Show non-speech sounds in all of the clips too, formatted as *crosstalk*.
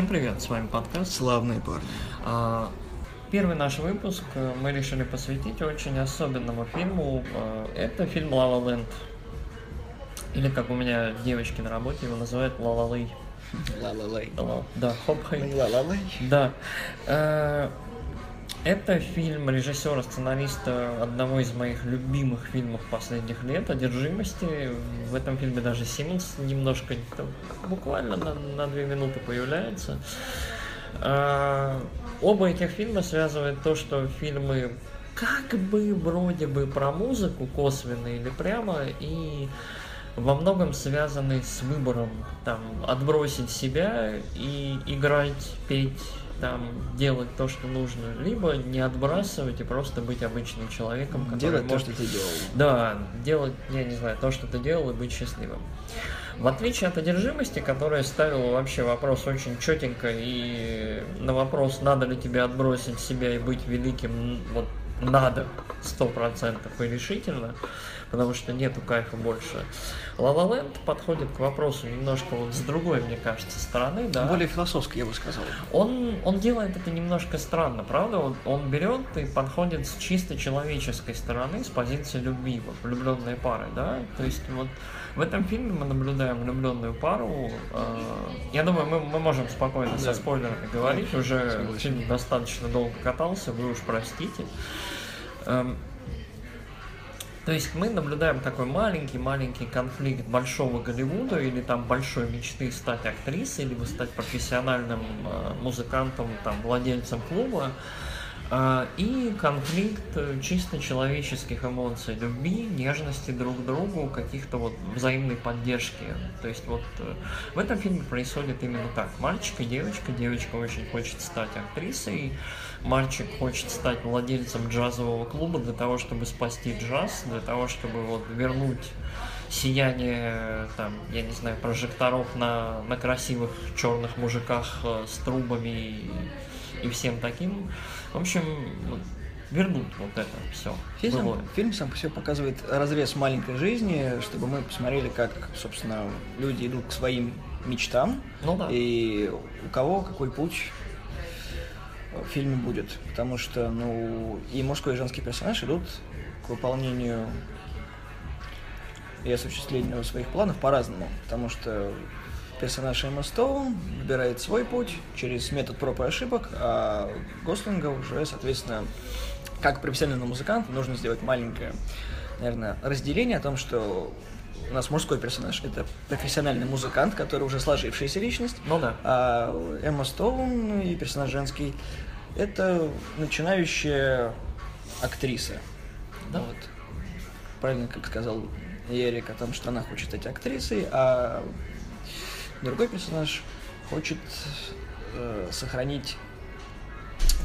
Всем привет, с вами подкаст. Славные парни. А, Первый наш выпуск э, мы решили посвятить очень особенному фильму. А, Это фильм «Ла Ла Ленд». Или, как у меня девочки на работе его называют, «Ла Ла Лэй». Ла-ла-лей. Ла- Да, хоп хэй. Ла-ла-лей. Да. Это фильм режиссера, сценариста одного из моих любимых фильмов последних лет «Одержимости». В этом фильме даже Симмонс немножко, буквально на, на две минуты появляется. Э, Оба этих фильма связывает то, что фильмы как бы вроде бы про музыку косвенно или прямо и во многом связаны с выбором там отбросить себя и играть, петь, там делать то, что нужно, либо не отбрасывать и просто быть обычным человеком, который Делать то, может- что ты делал. да, делать, я не знаю, то, что ты делал, и быть счастливым. В отличие от одержимости, которая ставила вообще вопрос очень четенько, и на вопрос, надо ли тебе отбросить себя и быть великим, вот надо, сто процентов и решительно, потому что нету кайфа больше. Land подходит к вопросу немножко вот с другой, мне кажется, стороны, да. Более философски, я бы сказал. Он, он делает это немножко странно, правда? Он, он берет и подходит с чисто человеческой стороны, с позиции любви, вот, влюбленной пары, да? То есть вот в этом фильме мы наблюдаем влюбленную пару. э, я думаю, мы, мы можем спокойно со Да. спойлерами говорить, уже фильм достаточно долго катался, вы уж простите. Эм, то есть мы наблюдаем такой маленький-маленький конфликт большого Голливуда или там большой мечты стать актрисой, либо стать профессиональным э, музыкантом, там, владельцем клуба, и конфликт э, чисто человеческих эмоций, любви, нежности друг к другу, каких-то вот взаимной поддержки. То есть вот э, в этом фильме происходит именно так. Мальчик и девочка, девочка очень хочет стать актрисой, мальчик хочет стать владельцем джазового клуба для того, чтобы спасти джаз, для того, чтобы вот вернуть сияние, там, я не знаю, прожекторов на, на красивых черных мужиках э, с трубами и, и всем таким. В общем, вот, вернуть вот это все. Фильм, фильм сам по себе показывает разрез маленькой жизни, чтобы мы посмотрели, как, собственно, люди идут к своим мечтам Ну да. и у кого какой путь в фильме будет. Потому что, ну, и мужской, и женский персонаж идут к выполнению и осуществлению своих планов по-разному. Потому что персонаж Эмма Стоун выбирает свой путь через метод проб и ошибок, а Гослинга уже, соответственно, как профессиональный музыкант, нужно сделать маленькое, наверное, разделение о том, что у нас мужской персонаж – это профессиональный музыкант, который уже сложившаяся личность, Ну да. а Эмма Стоун и персонаж женский – это начинающая актриса. Да. Вот. Правильно, как сказал Ерик о том, что она хочет стать актрисой, а другой персонаж хочет э, сохранить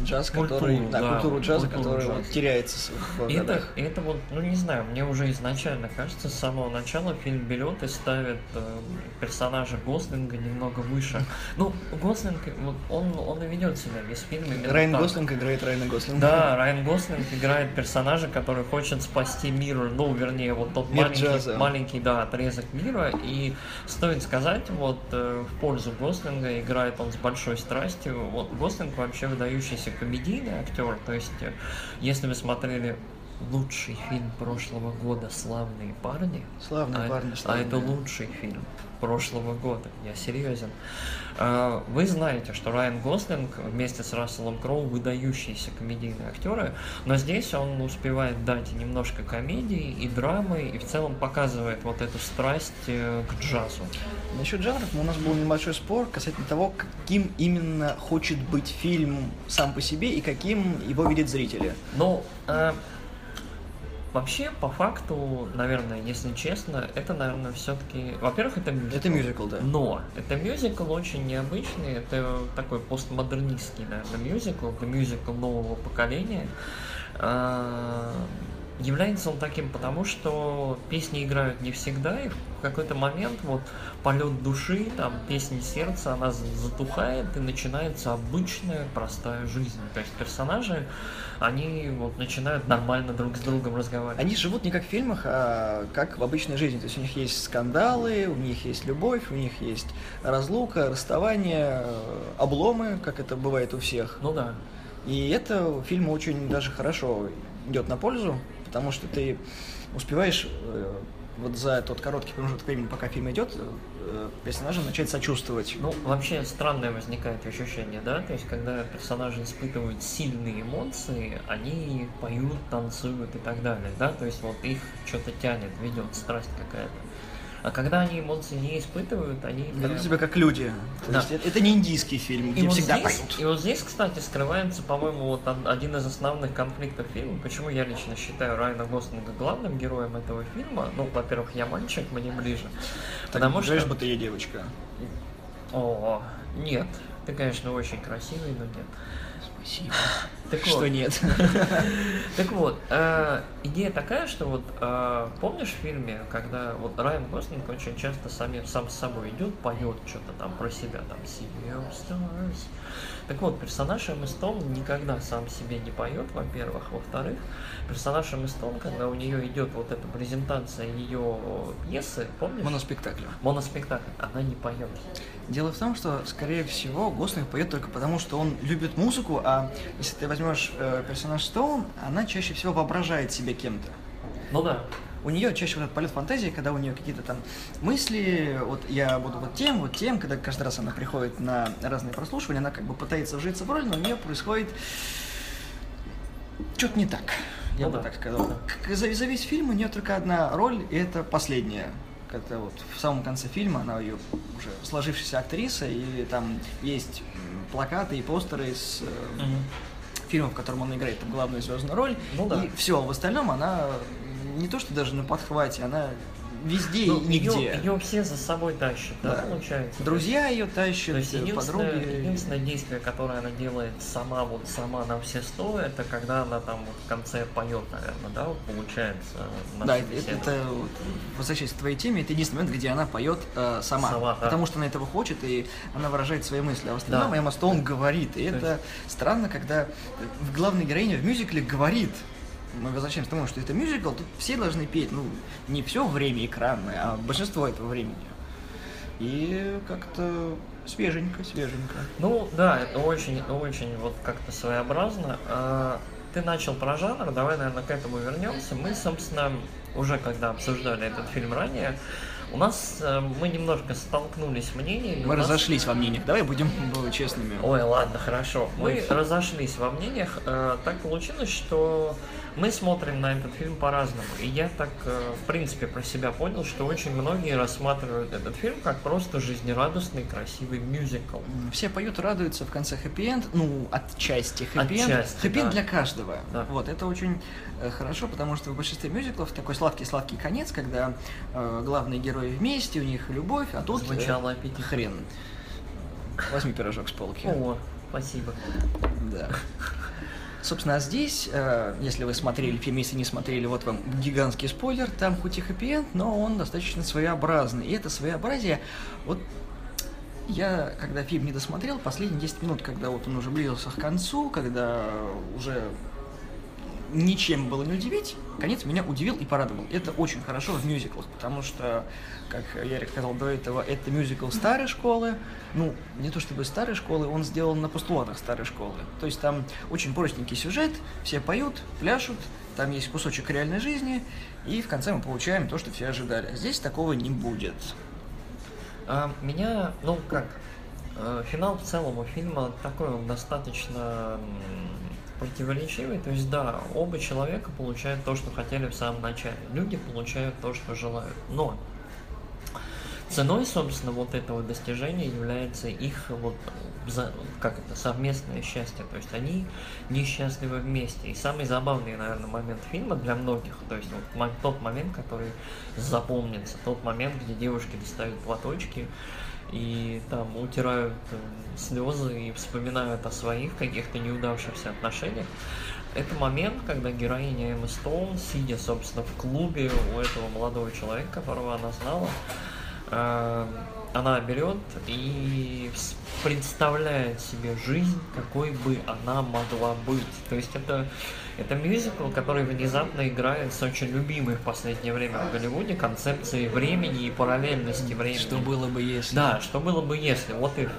джаз, Культуру, который, да, да, культуру джаза, культуру который вот теряется в это, годах. это вот, ну не знаю, мне уже изначально кажется, с самого начала фильм берет и ставит э, персонажа Гослинга немного выше. *laughs* Ну, Гослинг, вот он, он и ведет себя весь фильм именно Райан так. Гослинг играет Райана Гослинга. Да, Райан Гослинг играет персонажа, который хочет спасти мир, ну, вернее, вот тот Мир маленький, джаза. маленький, да, отрезок мира. И стоит сказать, вот э, в пользу Гослинга играет он с большой страстью. Вот Гослинг вообще выдающийся комедийный актер. То есть, э, если вы смотрели лучший фильм прошлого года «Славные парни», Славные а, парни, а это лучший фильм прошлого года, я серьезен. А, Вы знаете, что Райан Гослинг вместе с Расселом Кроу выдающиеся комедийные актеры, но здесь он успевает дать немножко комедии и драмы, и в целом показывает вот эту страсть э, к джазу. Насчет жанров у нас был небольшой спор касательно того, каким именно хочет быть фильм сам по себе и каким его видят зрители. Ну, э, вообще, по факту, наверное, если честно, это, наверное, все-таки... Во-первых, это мюзикл. Это мюзикл, да. Но это мюзикл очень необычный, это такой постмодернистский, наверное, мюзикл, это мюзикл нового поколения. Является он таким, потому что песни играют не всегда, и в какой-то момент вот полет души, там песни сердца, она затухает, и начинается обычная простая жизнь. То есть персонажи, они вот начинают нормально друг с другом разговаривать. Они живут не как в фильмах, а как в обычной жизни. То есть у них есть скандалы, у них есть любовь, у них есть разлука, расставание, э, обломы, как это бывает у всех. Ну да. И это фильму очень даже хорошо идет на пользу, потому что ты успеваешь э, вот за тот короткий промежуток времени, пока фильм идет, э, персонажам начать сочувствовать. Ну, вообще странное возникает ощущение, да? То есть, когда персонажи испытывают сильные эмоции, они поют, танцуют и так далее, да? То есть, вот их что-то тянет, ведет страсть какая-то. А когда они эмоции не испытывают, они... Ведут себя как люди. То Да. есть это, не индийский фильм, где И вот, всегда здесь, поют. и вот здесь, кстати, скрывается, по-моему, вот од- один из основных конфликтов фильма. Почему я лично считаю Райана Гослинга главным героем этого фильма? Ну, во-первых, я мальчик, мне ближе. Потому что... Говоришь, будто я девочка. О, нет. Ты, конечно, очень красивый, но нет. Спасибо. Так Что вот, нет. *laughs* так вот э, идея такая, что вот э, помнишь в фильме, когда вот Райан Гослинг очень часто сам с собой идет, поет что-то там про себя, там stars. Так вот, персонаж Эммы Стоун никогда сам себе не поет, во-первых. Во-вторых, персонаж Эммы Стоун, когда у нее идет вот эта презентация ее пьесы, помнишь? Моноспектакль. Моноспектакль, она не поет. Дело в том, что, скорее всего, Гослинг поет только потому, что он любит музыку, а если ты возьмешь э, персонаж Стоун, она чаще всего воображает себя кем-то. Ну да. У нее чаще вот этот полет фантазии, когда у нее какие-то там мысли, вот я буду вот тем, вот тем, когда каждый раз она приходит на разные прослушивания, она как бы пытается вжиться в роль, но у нее происходит что-то не так. Я Ну бы да. так сказал. К- За, за весь фильм у нее только одна роль, и это последняя. Это вот в самом конце фильма она ее уже сложившаяся актриса, и там есть плакаты и постеры с э. Фильма, в котором он играет там главную звездную роль. Ну да. И все, в остальном она не то что даже на подхвате, она везде Ну, и нигде. Ее, все за собой тащат, да, Да. получается? Друзья ее То тащат, есть единственное, подруги. единственное действие, которое она делает сама, вот сама на все сто, это когда она там вот в конце поет, наверное, да, вот получается. Да, это, это вот, возвращаясь к твоей теме, это единственный момент, где она поет э, сама, Сама, да. потому что она этого хочет и она выражает свои мысли. А в остальном Да. Эмма Стоун говорит, и То это странно, когда главная героиня в мюзикле говорит. Мы возвращаемся к тому, что это мюзикл, тут все должны петь, ну, не все время экранное, а большинство этого времени. И как-то свеженько, свеженько. Ну, да, это очень, очень вот как-то своеобразно. А, Ты начал про жанр, давай, наверное, к этому вернемся. Мы, собственно, уже когда обсуждали этот фильм ранее, у нас э, мы немножко столкнулись мнениями. Мы нас- разошлись во мнениях. Давай будем э, честными. Ой, ладно, хорошо. Мы разошлись во мнениях. Э, Так получилось, что мы смотрим на этот фильм по-разному. И я так, э, в принципе, про себя понял, что очень многие рассматривают этот фильм как просто жизнерадостный, красивый мюзикл. Все поют, радуются в конце хэппи-энд, ну, отчасти хэппи-энд. Отчасти, Хэппи-энд да. для каждого. Да. Вот, это очень э, хорошо, потому что в большинстве мюзиклов такой сладкий-сладкий конец, когда э, главные герои вместе, у них любовь, а тут... э, Звучало аппетитно. Хрен. Возьми пирожок с полки. О, спасибо. Да. Собственно, а здесь, э, если вы смотрели фильм, если не смотрели, вот вам гигантский спойлер, там хоть и хэппи-энд, но он достаточно своеобразный. И это своеобразие, вот я, когда фильм не досмотрел, последние 10 минут, когда вот он уже близился к концу, когда уже ничем было не удивить, конец меня удивил и порадовал. Это очень хорошо в мюзиклах, потому что, как Ярик сказал до этого, это мюзикл старой школы. Ну, не то чтобы старой школы, он сделан на постулатах старой школы. То есть там очень простенький сюжет, все поют, пляшут, там есть кусочек реальной жизни, и в конце мы получаем то, что все ожидали. Здесь такого не будет. А, меня, ну как, э, финал в целом у фильма такой он достаточно противоречивый. То есть, да, оба человека получают то, что хотели в самом начале. Люди получают то, что желают. Но ценой, собственно, вот этого достижения является их вот за- как это совместное счастье. То есть они несчастливы вместе. И самый забавный, наверное, момент фильма для многих, то есть вот тот момент, который запомнится, тот момент, где девушки достают платочки и там утирают э, слезы и вспоминают о своих каких-то неудавшихся отношениях. это момент, когда героиня Эмма Стоун, сидя, собственно, в клубе у этого молодого человека, которого она знала, э, она берет и представляет себе жизнь, какой бы она могла быть. То есть это это мюзикл, который внезапно играет с очень любимой в последнее время в Голливуде концепцией времени и параллельности времени. Что было бы если? Да, что было бы если. Вот и...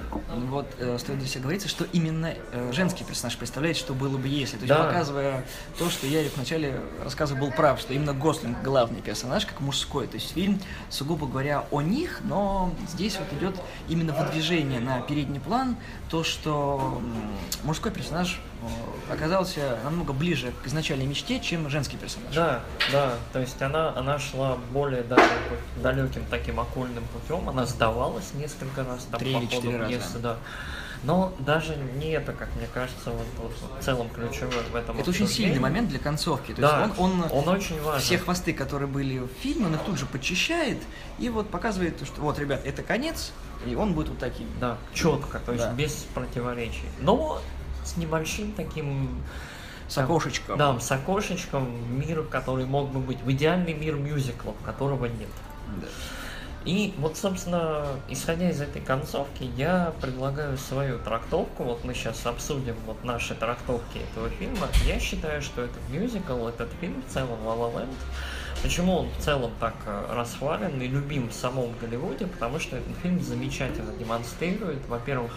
Вот э, стоит здесь говорится, что именно э, женский персонаж представляет, что было бы если. То есть Да. показывая то, что Ярик вначале рассказа был прав, что именно Гослинг главный персонаж, как мужской. То есть фильм, сугубо говоря, о них, но здесь вот идет именно выдвижение на передний план, то, что мужской персонаж э, оказался намного ближе к изначальной мечте, чем женский персонаж. Да, да, то есть она, она шла более далеким, далеким таким окольным путем, она сдавалась несколько раз там Три или четыре раза. да. Но даже не это, как мне кажется, вот, в целом ключевое в этом Это очень сильный момент для концовки. То Да, есть он, он, он очень важен. все хвосты, которые были в фильме, он их тут же подчищает и вот показывает, что вот, ребят, это конец, и он будет вот таким. Да, четко, то есть Да. без противоречий. Но с небольшим таким С окошечком. Да, с окошечком мир, который мог бы быть в идеальный мир мюзиклов, которого нет. Да. И вот, собственно, исходя из этой концовки, я предлагаю свою трактовку. Вот мы сейчас обсудим вот наши трактовки этого фильма. Я считаю, что этот мюзикл, этот фильм в целом La La Почему он в целом так э, расхвален и любим в самом Голливуде? Потому что этот фильм замечательно демонстрирует, во-первых,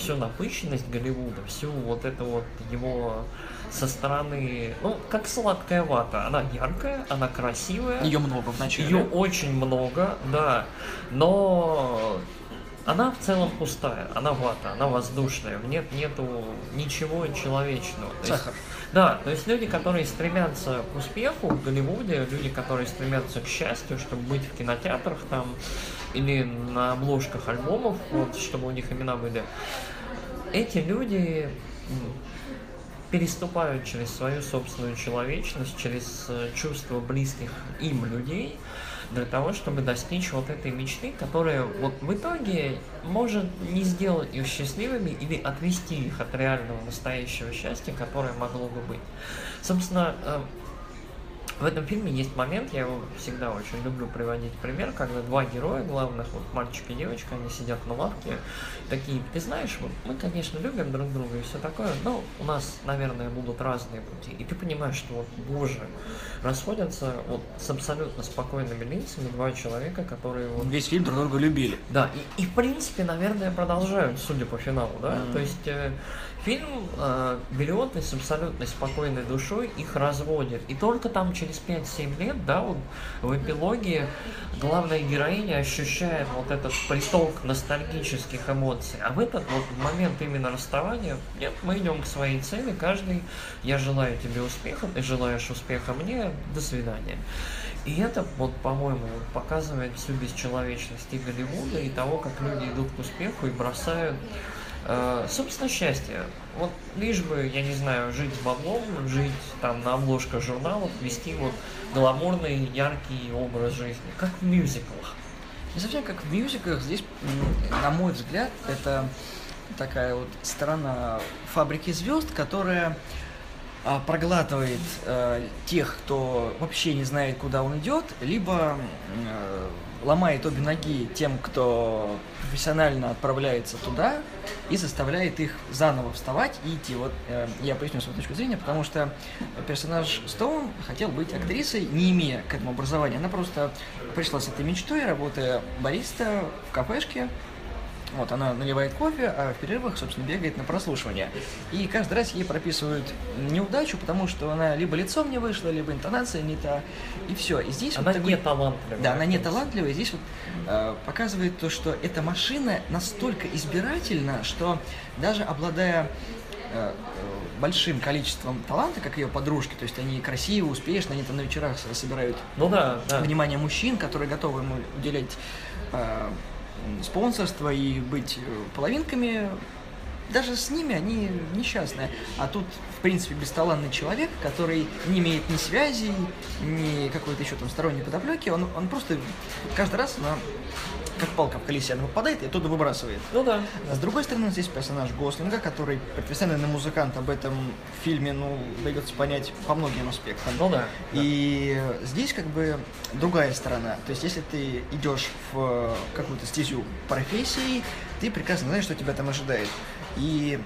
всю напыщенность Голливуда, всю вот эту вот его со стороны, ну, как сладкая вата. Она яркая, она красивая. Ее много в начале. Ее очень много, да, но она в целом пустая, она вата, она воздушная, в нет нету ничего человечного. Есть- Сахар. Да, то есть люди, которые стремятся к успеху в Голливуде, люди, которые стремятся к счастью, чтобы быть в кинотеатрах там или на обложках альбомов, вот, чтобы у них имена были, эти люди переступают через свою собственную человечность, через э, чувства близких им людей, для того, чтобы достичь вот этой мечты, которая вот в итоге может не сделать их счастливыми или отвести их от реального настоящего счастья, которое могло бы быть. Собственно, э, в этом фильме есть момент, я его всегда очень люблю приводить пример, когда два героя главных, вот мальчик и девочка, они сидят на лавке, такие, ты знаешь, вот мы, конечно, любим друг друга и все такое, но у нас, наверное, будут разные пути. И ты понимаешь, что вот, боже, расходятся вот с абсолютно спокойными лицами два человека, которые вот Весь фильм друг друга любили. да, и, и в принципе, наверное, продолжают, судя по финалу, да. Мгм. То есть э, фильм э, и с абсолютно спокойной душой их разводит. И только там через 5-7 лет, да, вот в эпилоге главная героиня ощущает вот этот приток ностальгических эмоций. А в этот вот момент именно расставания, нет, мы идем к своей цели, каждый, я желаю тебе успеха, ты желаешь успеха мне, до свидания. И это, вот, по-моему, показывает всю бесчеловечность и Голливуда, и того, как люди идут к успеху и бросают, собственно, счастье. Вот лишь бы, я не знаю, жить с баблом, жить там на обложках журналов, вести вот гламурный, яркий образ жизни, как в мюзиклах. Не совсем как в мюзиклах, здесь, на мой взгляд, это такая вот сторона фабрики звезд, которая а, проглатывает э, тех, кто вообще не знает, куда он идет, либо э, ломает обе ноги тем, кто профессионально отправляется туда и заставляет их заново вставать и идти. Вот э, я поясню свою точку зрения, потому что персонаж Стоун хотел быть актрисой, не имея к этому образования. Она просто пришла с этой мечтой, работая бариста в кафешке, вот, она наливает кофе, а в перерывах, собственно, бегает на прослушивание. И каждый раз ей прописывают неудачу, потому что она либо лицом не вышла, либо интонация не та, и все. И здесь вот Она такой- не талантливая. да, она не талантливая. Здесь вот э, показывает то, что эта машина настолько избирательна, что даже обладая э, э, большим количеством таланта, как ее подружки, то есть они красивые, успешные, они там на вечерах собирают Ну да, да. внимание мужчин, которые готовы ему уделять э, спонсорство и быть э, половинками, даже с ними они несчастные. А тут, в принципе, бесталанный человек, который не имеет ни связей, ни какой-то еще там сторонней подоплеки, он, он просто каждый раз она как палка в колесе, она выпадает и оттуда выбрасывает. Ну да. А с другой стороны, здесь персонаж Гослинга, который профессиональный музыкант, об этом в фильме, ну, дается понять по многим аспектам. Ну да. И здесь как бы другая сторона. То есть, если ты идешь в какую-то стезю профессии, ты прекрасно знаешь, что тебя там ожидает. И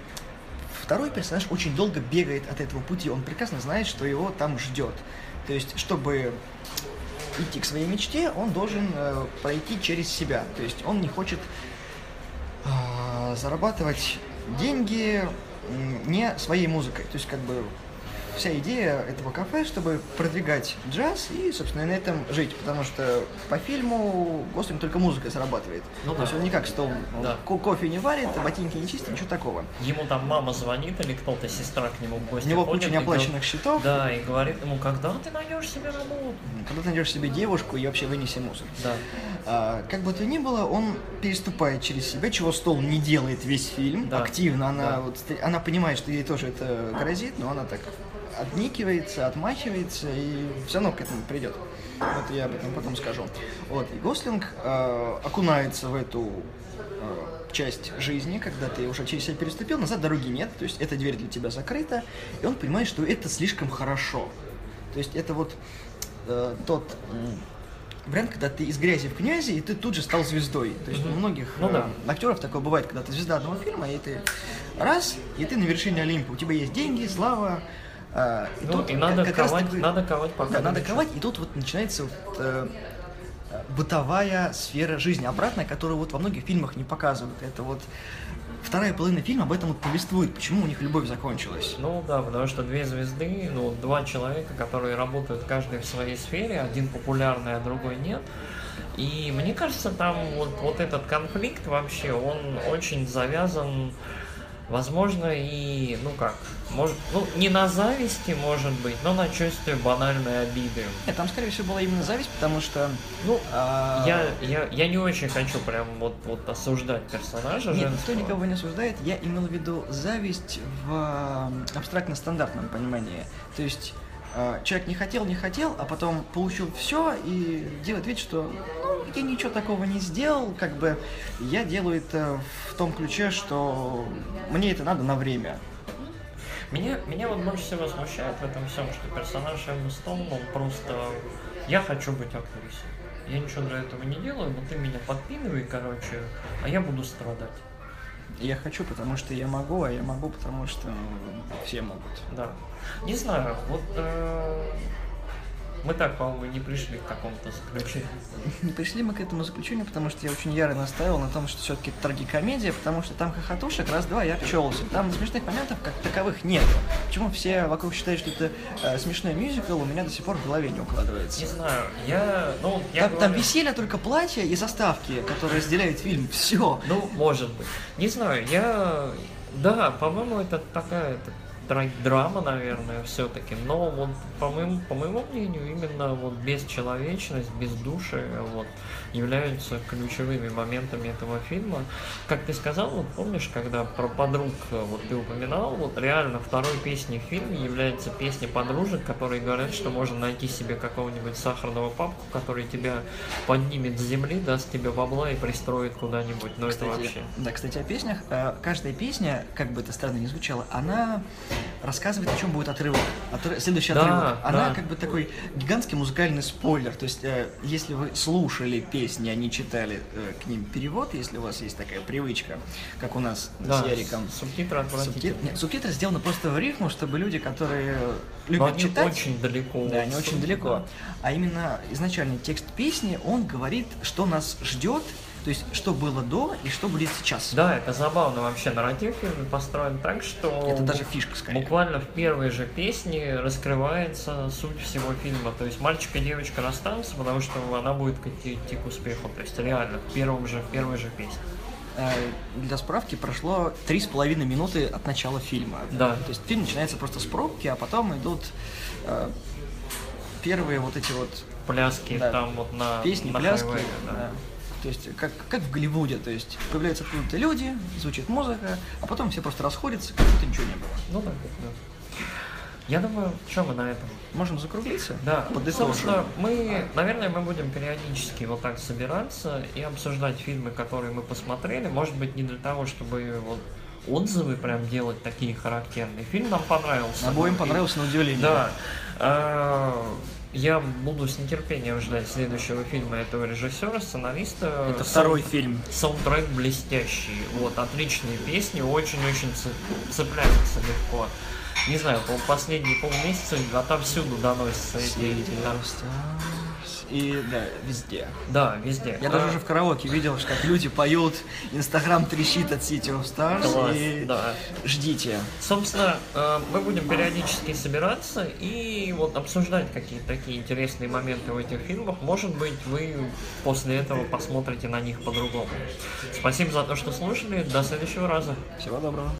второй персонаж очень долго бегает от этого пути, он прекрасно знает, что его там ждет. То есть, чтобы идти к своей мечте, он должен э, пройти через себя. То есть он не хочет э, зарабатывать деньги не своей музыкой. То есть как бы вся идея этого кафе, чтобы продвигать джаз и, собственно, на этом жить, потому что по фильму Гослинг только музыкой зарабатывает. Ну То да. есть он не как стол, он Да. ко- кофе не варит, ботинки не чистит, ничего такого. Ему там мама звонит или кто-то, сестра к нему в У гости него ходит куча и неоплаченных счетов, Да, и говорит ему, когда ты найдешь себе работу? когда ты найдешь себе девушку и вообще вынеси мусор. Да. А, как бы то ни было, он переступает через себя, чего Стол не делает весь фильм. Да. Активно она Да. вот она понимает, что ей тоже это грозит, но она так отникивается, отмахивается и все равно к этому придет. Вот я об этом потом скажу. Вот, и Гослинг э, окунается в эту э, часть жизни, когда ты уже через себя переступил, назад дороги нет, то есть эта дверь для тебя закрыта, и он понимает, что это слишком хорошо. То есть это вот э, тот м, вариант, когда ты из грязи в князи, и ты тут же стал звездой. То есть у многих Ну э, да. актеров такое бывает, когда ты звезда одного фильма, и ты раз, и ты на вершине Олимпа. У тебя есть деньги, слава. Э, и Ну, тут и надо как- как ковать, таки- надо ковать пока да, надо ковать, и тут вот начинается вот, э, бытовая сфера жизни, обратная, которую вот во многих фильмах не показывают. Это вот вторая половина фильма об этом вот повествует, почему у них любовь закончилась. Ну да, потому что две звезды, ну, два человека, которые работают каждый в своей сфере, один популярный, а другой нет. И мне кажется, там вот, вот этот конфликт вообще, он очень завязан, возможно, и, ну как, может, ну, не на зависти, может быть, но на чувстве банальной обиды. Нет, там, скорее всего, была именно зависть, потому что... Ну, а, я, я, я не очень хочу прям вот, вот осуждать персонажа Нет, женского. никто никого не осуждает. Я имел в виду зависть в абстрактно-стандартном понимании. То есть человек не хотел, не хотел, а потом получил все и делает вид, что ну, я ничего такого не сделал, как бы я делаю это в том ключе, что мне это надо на время. Меня, меня вот больше всего смущает в этом всем, что персонаж Эммы Стоун, он просто... Я хочу быть актрисой. Я ничего для этого не делаю, но ты меня подпинывай, короче, а я буду страдать. Я хочу, потому что я могу, а я могу, потому что все могут. Да. Не знаю, вот э, мы так, по-моему, не пришли к какому-то заключению. Не пришли мы к этому заключению, потому что я очень яро настаивал на том, что все-таки это трагикомедия, потому что там хохотушек раз-два я обчелся. Там смешных моментов как таковых нет. Почему все вокруг считают, что это э, смешной мюзикл, у меня до сих пор в голове не укладывается. Не знаю, я... Ну, я Там, там говорю- веселье только платье и заставки, которые разделяют фильм. Все. Ну, может быть. Не знаю, я... Да, по-моему, это такая это драма, наверное, все-таки. Но вот по моему, по моему мнению, именно вот бесчеловечность, бездушие вот, являются ключевыми моментами этого фильма. Как ты сказал, вот помнишь, когда про подруг вот ты упоминал, вот реально второй песней в фильме является песня подружек, которые говорят, что можно найти себе какого-нибудь сахарного папку, который тебя поднимет с земли, даст тебе бабла и пристроит куда-нибудь. Это Кстати, вообще. да, кстати, о песнях. Э, Каждая песня, как бы это странно ни звучало, она рассказывает, о чем будет отрывок. Отры- Следующий Да, отрывок. Она да. как бы такой гигантский музыкальный спойлер. То есть, э, если вы слушали песни, а не читали э, к ним перевод, если у вас есть такая привычка, как у нас Да, с Яриком. субтитры. Субтит- нет, субтитры сделаны просто в рифму, чтобы люди, которые Но любят они читать, очень далеко. да, они от очень далеко. да. А именно изначальный текст песни, он говорит, что нас ждет, то есть что было до и что будет сейчас. Да, это забавно вообще. Нарратив фильма построен так, что Это даже фишка скорее. буквально в первой же песне раскрывается суть всего фильма. То есть мальчик и девочка расстанутся, потому что она будет идти, к успеху. То есть реально в первом же, в первой же песне. Э, Для справки прошло три с половиной минуты от начала фильма. Да. То есть фильм начинается просто с пробки, а потом идут э, первые вот эти вот Пляски Да. там вот на песни, на пляски. хайвее, да. да. То есть как, как в Голливуде, то есть появляются откуда-то люди, звучит музыка, а потом все просто расходятся, как будто ничего не было. Ну да, да. Я думаю, что мы на этом? Можем закруглиться? Да, Подытожим. собственно, мы, наверное, мы будем периодически вот так собираться и обсуждать фильмы, которые мы посмотрели. Может быть, не для того, чтобы вот отзывы прям делать такие характерные. Фильм нам понравился. Обоим И- понравился на удивление. Да. А, Я буду с нетерпением ждать следующего фильма этого режиссера, сценариста. Это второй фильм. Саундтрек блестящий. Вот, отличные песни, очень-очень цепляются легко. Не знаю, по последние полмесяца отовсюду доносятся эти... Да. И да, везде. Да, везде. Я А, даже уже в караоке видел, что как люди поют, Инстаграм трещит от City of Stars. Класс, и да. ждите. Собственно, э, мы будем периодически собираться и вот обсуждать какие-то такие интересные моменты в этих фильмах. Может быть, вы после этого посмотрите на них по-другому. Спасибо за то, что слушали. До следующего раза. Всего доброго.